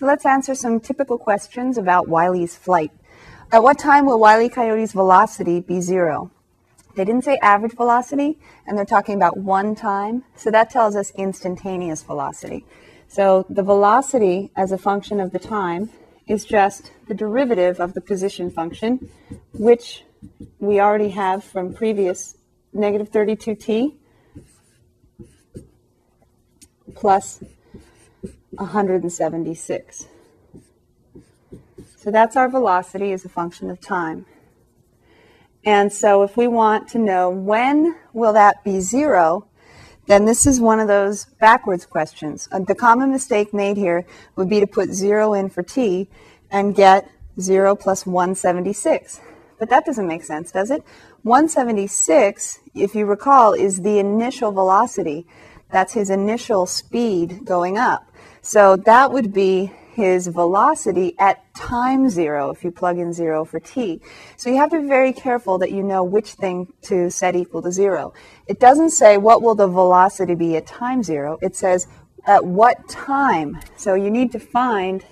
So let's answer some typical questions about Wiley's flight. At what time will Wiley Coyote's velocity be zero? They didn't say average velocity, and they're talking about one time. So that tells us instantaneous velocity. So the velocity as a function of the time is just the derivative of the position function, which we already have from previous negative 32t plus 176. So that's our velocity as a function of time. And so if we want to know when will that be zero, then this is one of those backwards questions. Uh, the common mistake made here would be to put zero in for t and get 0 plus 176. But that doesn't make sense, does it? 176, if you recall, is the initial velocity. That's his initial speed going up. So that would be his velocity at time zero if you plug in zero for t. So you have to be very careful that you know which thing to set equal to zero. It doesn't say what will the velocity be at time zero. It says at what time. So you need to find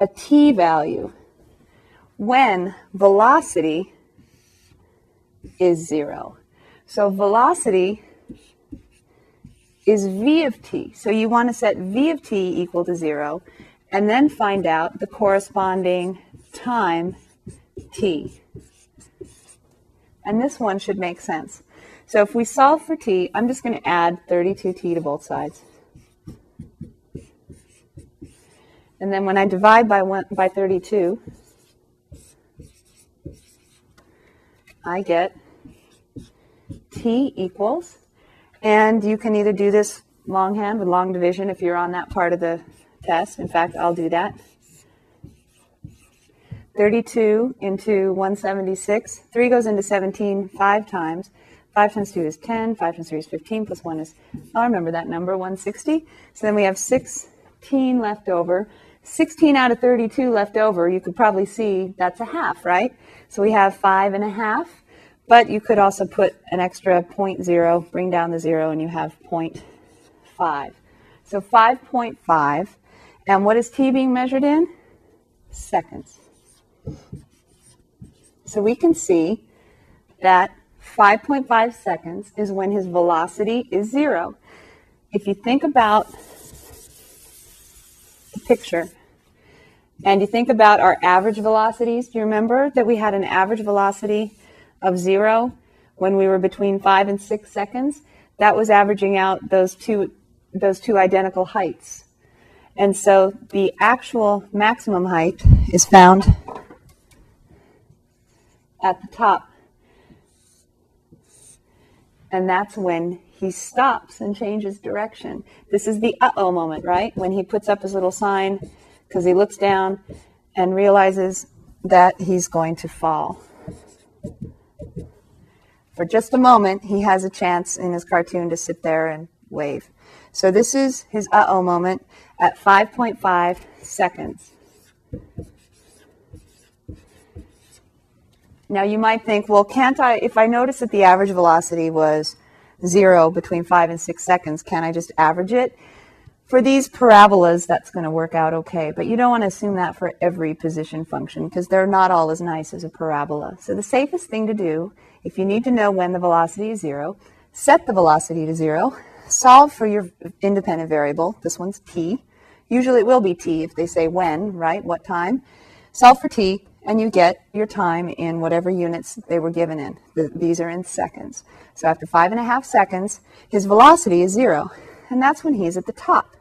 a t value when velocity is zero. So velocity is v of t. So you want to set v of t equal to zero and then find out the corresponding time t. And this one should make sense. So if we solve for t, I'm just going to add 32t to both sides. And then when I divide by, one, by 32, I get t equals, and you can either do this longhand with long division if you're on that part of the test. In fact, I'll do that. 32 into 176. 3 goes into 17 five times. 5 times 2 is 10. 5 times 3 is 15. Plus 1 is, oh, I'll remember that number, 160. So then we have 16 left over. 16 out of 32 left over, you could probably see that's a half, right? So we have five and a half, but you could also put an extra 0.0, bring down the zero, and you have 0.5. So 5.5, and what is t being measured in? Seconds. So we can see that 5.5 seconds is when his velocity is zero. If you think about the picture and you think about our average velocities, do you remember that we had an average velocity of zero when we were between five and six seconds? That was averaging out those two, those two identical heights. And so the actual maximum height is found at the top. And that's when he stops and changes direction. This is the uh oh moment, right? When he puts up his little sign because he looks down and realizes that he's going to fall. For just a moment, he has a chance in his cartoon to sit there and wave. So this is his uh oh moment at 5.5 seconds. Now you might think, well, can't I, if I notice that the average velocity was zero between five and six seconds, can I just average it? For these parabolas, that's going to work out okay, but you don't want to assume that for every position function because they're not all as nice as a parabola. So the safest thing to do, if you need to know when the velocity is zero, set the velocity to zero, solve for your independent variable. This one's t. Usually it will be t if they say when, right? What time? Solve for t, and you get your time in whatever units they were given in. These are in seconds. So after five and a half seconds, his velocity is zero, and that's when he's at the top.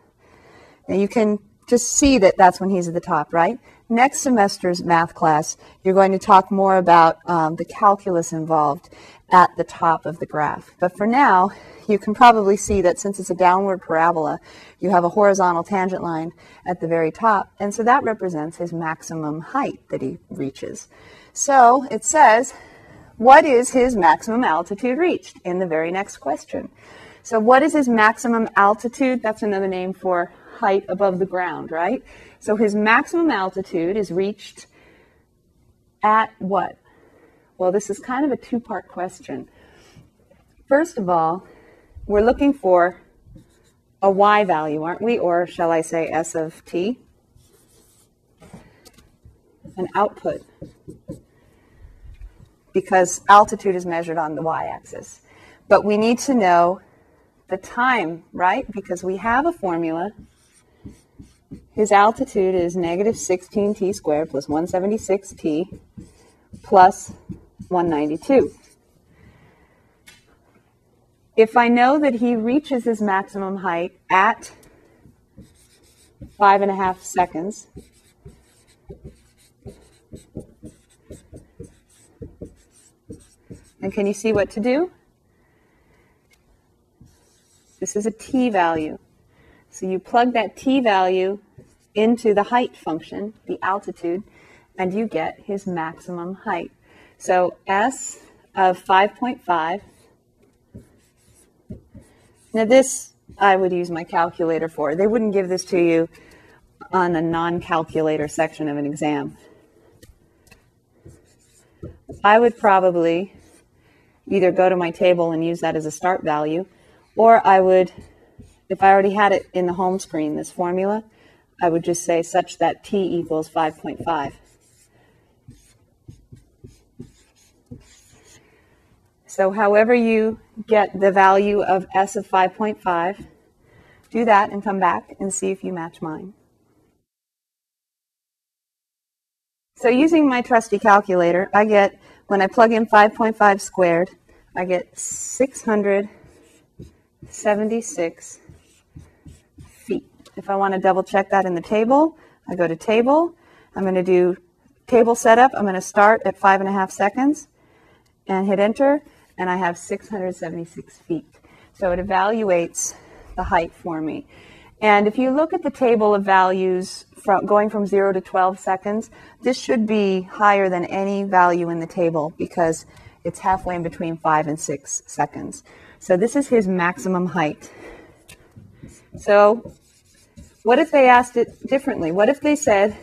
Now you can just see that that's when he's at the top, right? Next semester's math class, you're going to talk more about um, the calculus involved at the top of the graph. But for now, you can probably see that since it's a downward parabola, you have a horizontal tangent line at the very top, and so that represents his maximum height that he reaches. So it says, what is his maximum altitude reached in the very next question? So what is his maximum altitude? That's another name for height above the ground, right? So his maximum altitude is reached at what? Well, this is kind of a two-part question. First of all, we're looking for a y value, aren't we? Or shall I say s of t? an output because altitude is measured on the y-axis. But we need to know the time, right? Because we have a formula. His altitude is negative 16t squared plus 176t plus 192. If I know that he reaches his maximum height at five and a half seconds, and can you see what to do? This is a t value. So you plug that t value into the height function, the altitude, and you get his maximum height. So S of 5.5. Now this I would use my calculator for. They wouldn't give this to you on a non-calculator section of an exam. I would probably either go to my table and use that as a start value, or I would, if I already had it in the home screen, this formula, I would just say such that t equals 5.5. So however you get the value of s of 5.5, do that and come back and see if you match mine. So using my trusty calculator, I get, when I plug in 5.5 squared, I get 676 feet. If I want to double check that in the table, I go to table. I'm going to do table setup. I'm going to start at five and a half seconds and hit enter, and I have 676 feet. So it evaluates the height for me. And if you look at the table of values from going from 0 to 12 seconds, this should be higher than any value in the table because it's halfway in between 5 and 6 seconds. So this is his maximum height. So what if they asked it differently? What if they said,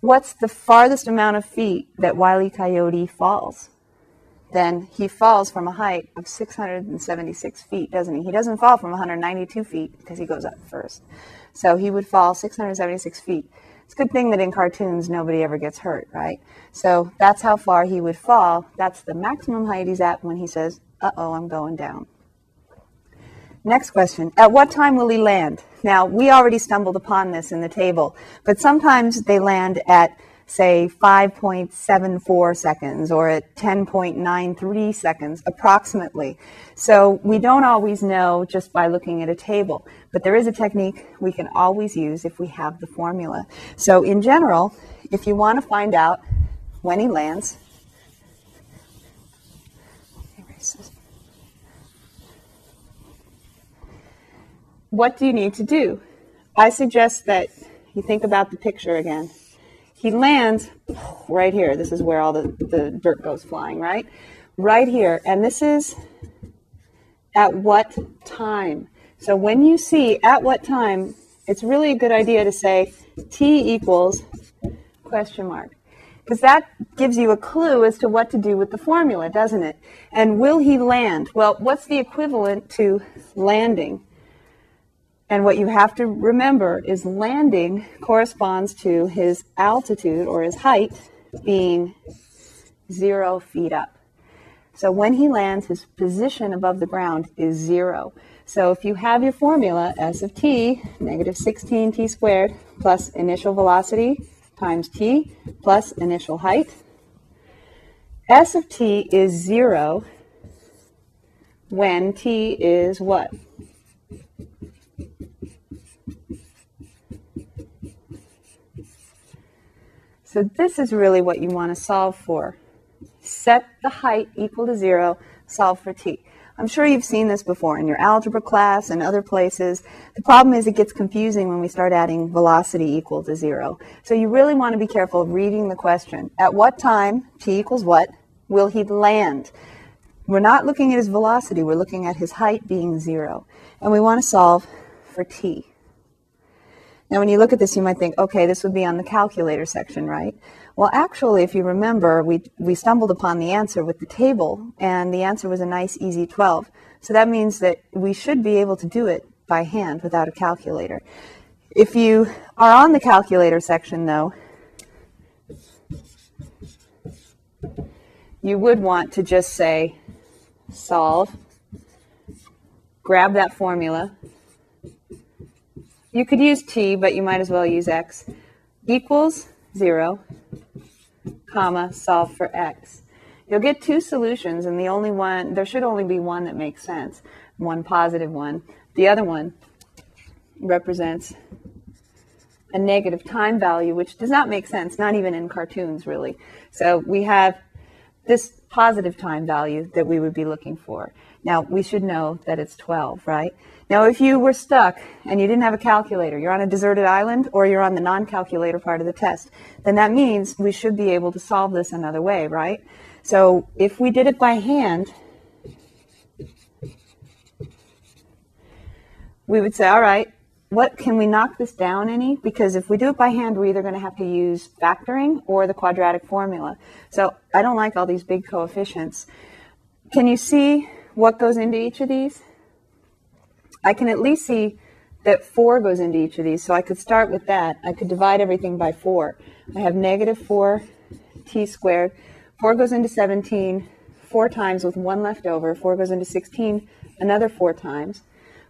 what's the farthest amount of feet that Wiley Coyote falls? Then he falls from a height of 676 feet, doesn't he? He doesn't fall from 192 feet because he goes up first. So he would fall 676 feet. It's a good thing that in cartoons nobody ever gets hurt, right? So that's how far he would fall. That's the maximum height he's at when he says, uh oh, I'm going down. Next question. At what time will he land? Now, we already stumbled upon this in the table, but sometimes they land at, say, 5.74 seconds or at 10.93 seconds approximately. So we don't always know just by looking at a table, but there is a technique we can always use if we have the formula. So in general, if you want to find out when he lands, what do you need to do? I suggest that you think about the picture again. He lands right here. This is where all the, the dirt goes flying, right? Right here. And this is at what time. So when you see at what time, it's really a good idea to say t equals question mark. Because that gives you a clue as to what to do with the formula, doesn't it? And will he land? Well, what's the equivalent to landing? And what you have to remember is landing corresponds to his altitude or his height being zero feet up. So when he lands, his position above the ground is zero. So if you have your formula, S of t, negative 16t squared, plus initial velocity times t, plus initial height, S of t is zero when t is what? So this is really what you want to solve for. Set the height equal to zero, solve for t. I'm sure you've seen this before in your algebra class and other places. The problem is it gets confusing when we start adding velocity equal to zero. So you really want to be careful of reading the question. At what time, t equals what, will he land? We're not looking at his velocity, we're looking at his height being zero. And we want to solve for t. Now, when you look at this, you might think, okay, this would be on the calculator section, right? Well, actually, if you remember, we, we stumbled upon the answer with the table, and the answer was a nice, easy 12. So that means that we should be able to do it by hand without a calculator. If you are on the calculator section, though, you would want to just say solve, grab that formula. You could use t, but you might as well use x, equals 0, comma, solve for x. You'll get two solutions, and the only one, there should only be one that makes sense, one positive one. The other one represents a negative time value, which does not make sense, not even in cartoons, really. So we have this positive time value that we would be looking for. Now, we should know that it's 12, right? Now, if you were stuck and you didn't have a calculator, you're on a deserted island or you're on the non-calculator part of the test, then that means we should be able to solve this another way, right? So if we did it by hand, we would say, all right, what can we knock this down any? Because if we do it by hand, we're either going to have to use factoring or the quadratic formula. So I don't like all these big coefficients. Can you see what goes into each of these? I can at least see that 4 goes into each of these. So I could start with that. I could divide everything by 4. I have negative 4 t squared. 4 goes into 17 four times with 1 left over. 4 goes into 16 another 4 times.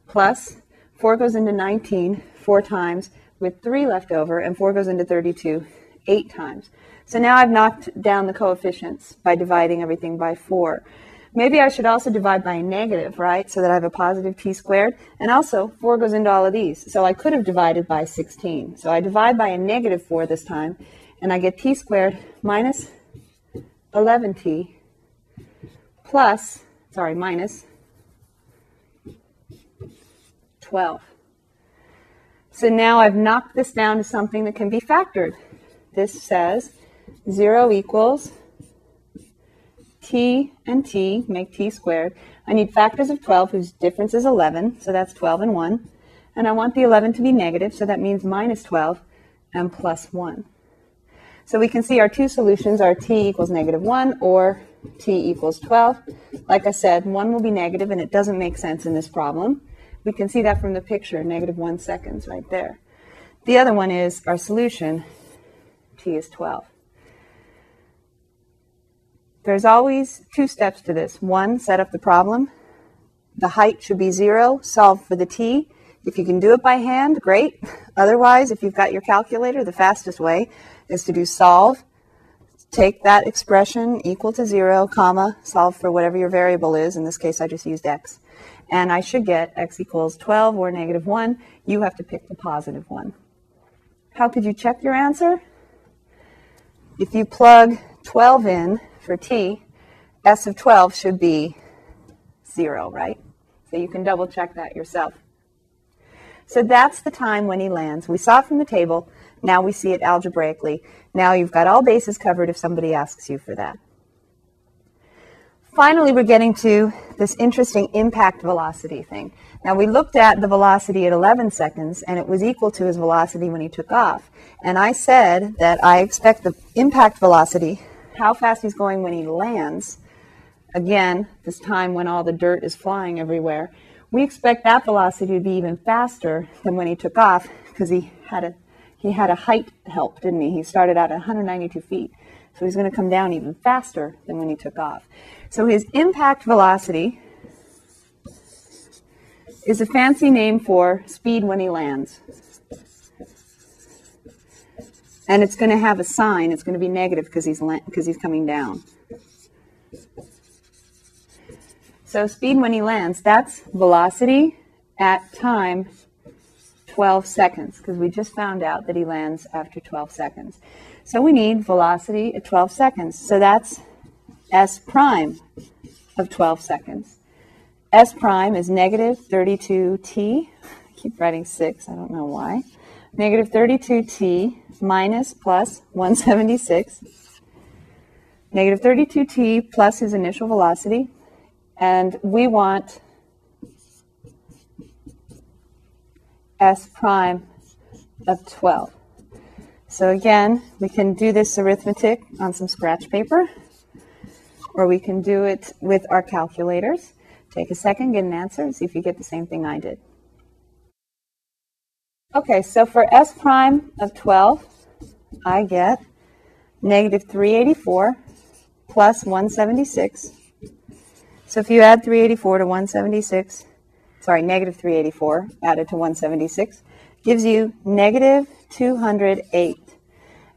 Plus 4 goes into 19 four times with 3 left over, and 4 goes into 32 eight times. So now I've knocked down the coefficients by dividing everything by 4. Maybe I should also divide by a negative, right, so that I have a positive t squared. And also, 4 goes into all of these. So I could have divided by 16. So I divide by a negative 4 this time, and I get t squared minus 11t plus, sorry, minus 12. So now I've knocked this down to something that can be factored. This says 0 equals t and t make t squared. I need factors of 12 whose difference is 11, so that's 12 and 1. And I want the 11 to be negative, so that means minus 12 and plus 1. So we can see our two solutions are t equals negative 1 or t equals 12. Like I said, 1 will be negative, and it doesn't make sense in this problem. We can see that from the picture, negative 1 seconds right there. The other one is our solution, t is 12. There's always two steps to this. One, set up the problem. The height should be 0, solve for the t. If you can do it by hand, great. Otherwise, if you've got your calculator, the fastest way is to do solve, take that expression equal to 0, comma, solve for whatever your variable is. In this case, I just used x and I should get x equals 12 or negative 1. You have to pick the positive one. How could you check your answer? If you plug 12 in for t, s of 12 should be 0, right? So you can double check that yourself. So that's the time when he lands. We saw from the table. Now we see it algebraically. Now you've got all bases covered if somebody asks you for that. Finally, we're getting to this interesting impact velocity thing. Now, we looked at the velocity at 11 seconds, and it was equal to his velocity when he took off. And I said that I expect the impact velocity, how fast he's going when he lands, again, this time when all the dirt is flying everywhere, we expect that velocity to be even faster than when he took off because he had a he had a height help, didn't he? He started out at 192 feet. So he's going to come down even faster than when he took off. So his impact velocity is a fancy name for speed when he lands. And it's going to have a sign. It's going to be negative because he's because he's coming down. So speed when he lands, that's velocity at time 12 seconds because we just found out that he lands after 12 seconds. So we need velocity at 12 seconds. So that's s prime of 12 seconds. s prime is negative 32t. I keep writing 6, I don't know why. Negative 32t minus plus 176. Negative 32t plus his initial velocity. And we want s prime of 12. So again, we can do this arithmetic on some scratch paper or we can do it with our calculators. Take a second, get an answer, and see if you get the same thing I did. Okay, so for s prime of 12, I get negative 384 plus 176. So if you add 384 to 176, sorry, negative 384 added to 176, gives you negative 208.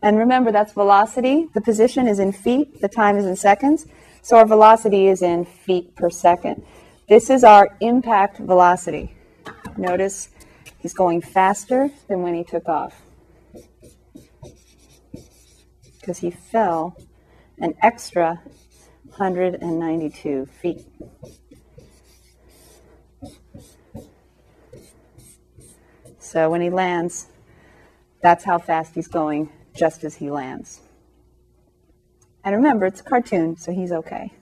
And remember, that's velocity. The position is in feet, the time is in seconds. So our velocity is in feet per second. This is our impact velocity. Notice He's going faster than when he took off because he fell an extra 192 feet. So when he lands, that's how fast he's going just as he lands. And remember, it's a cartoon, so he's okay.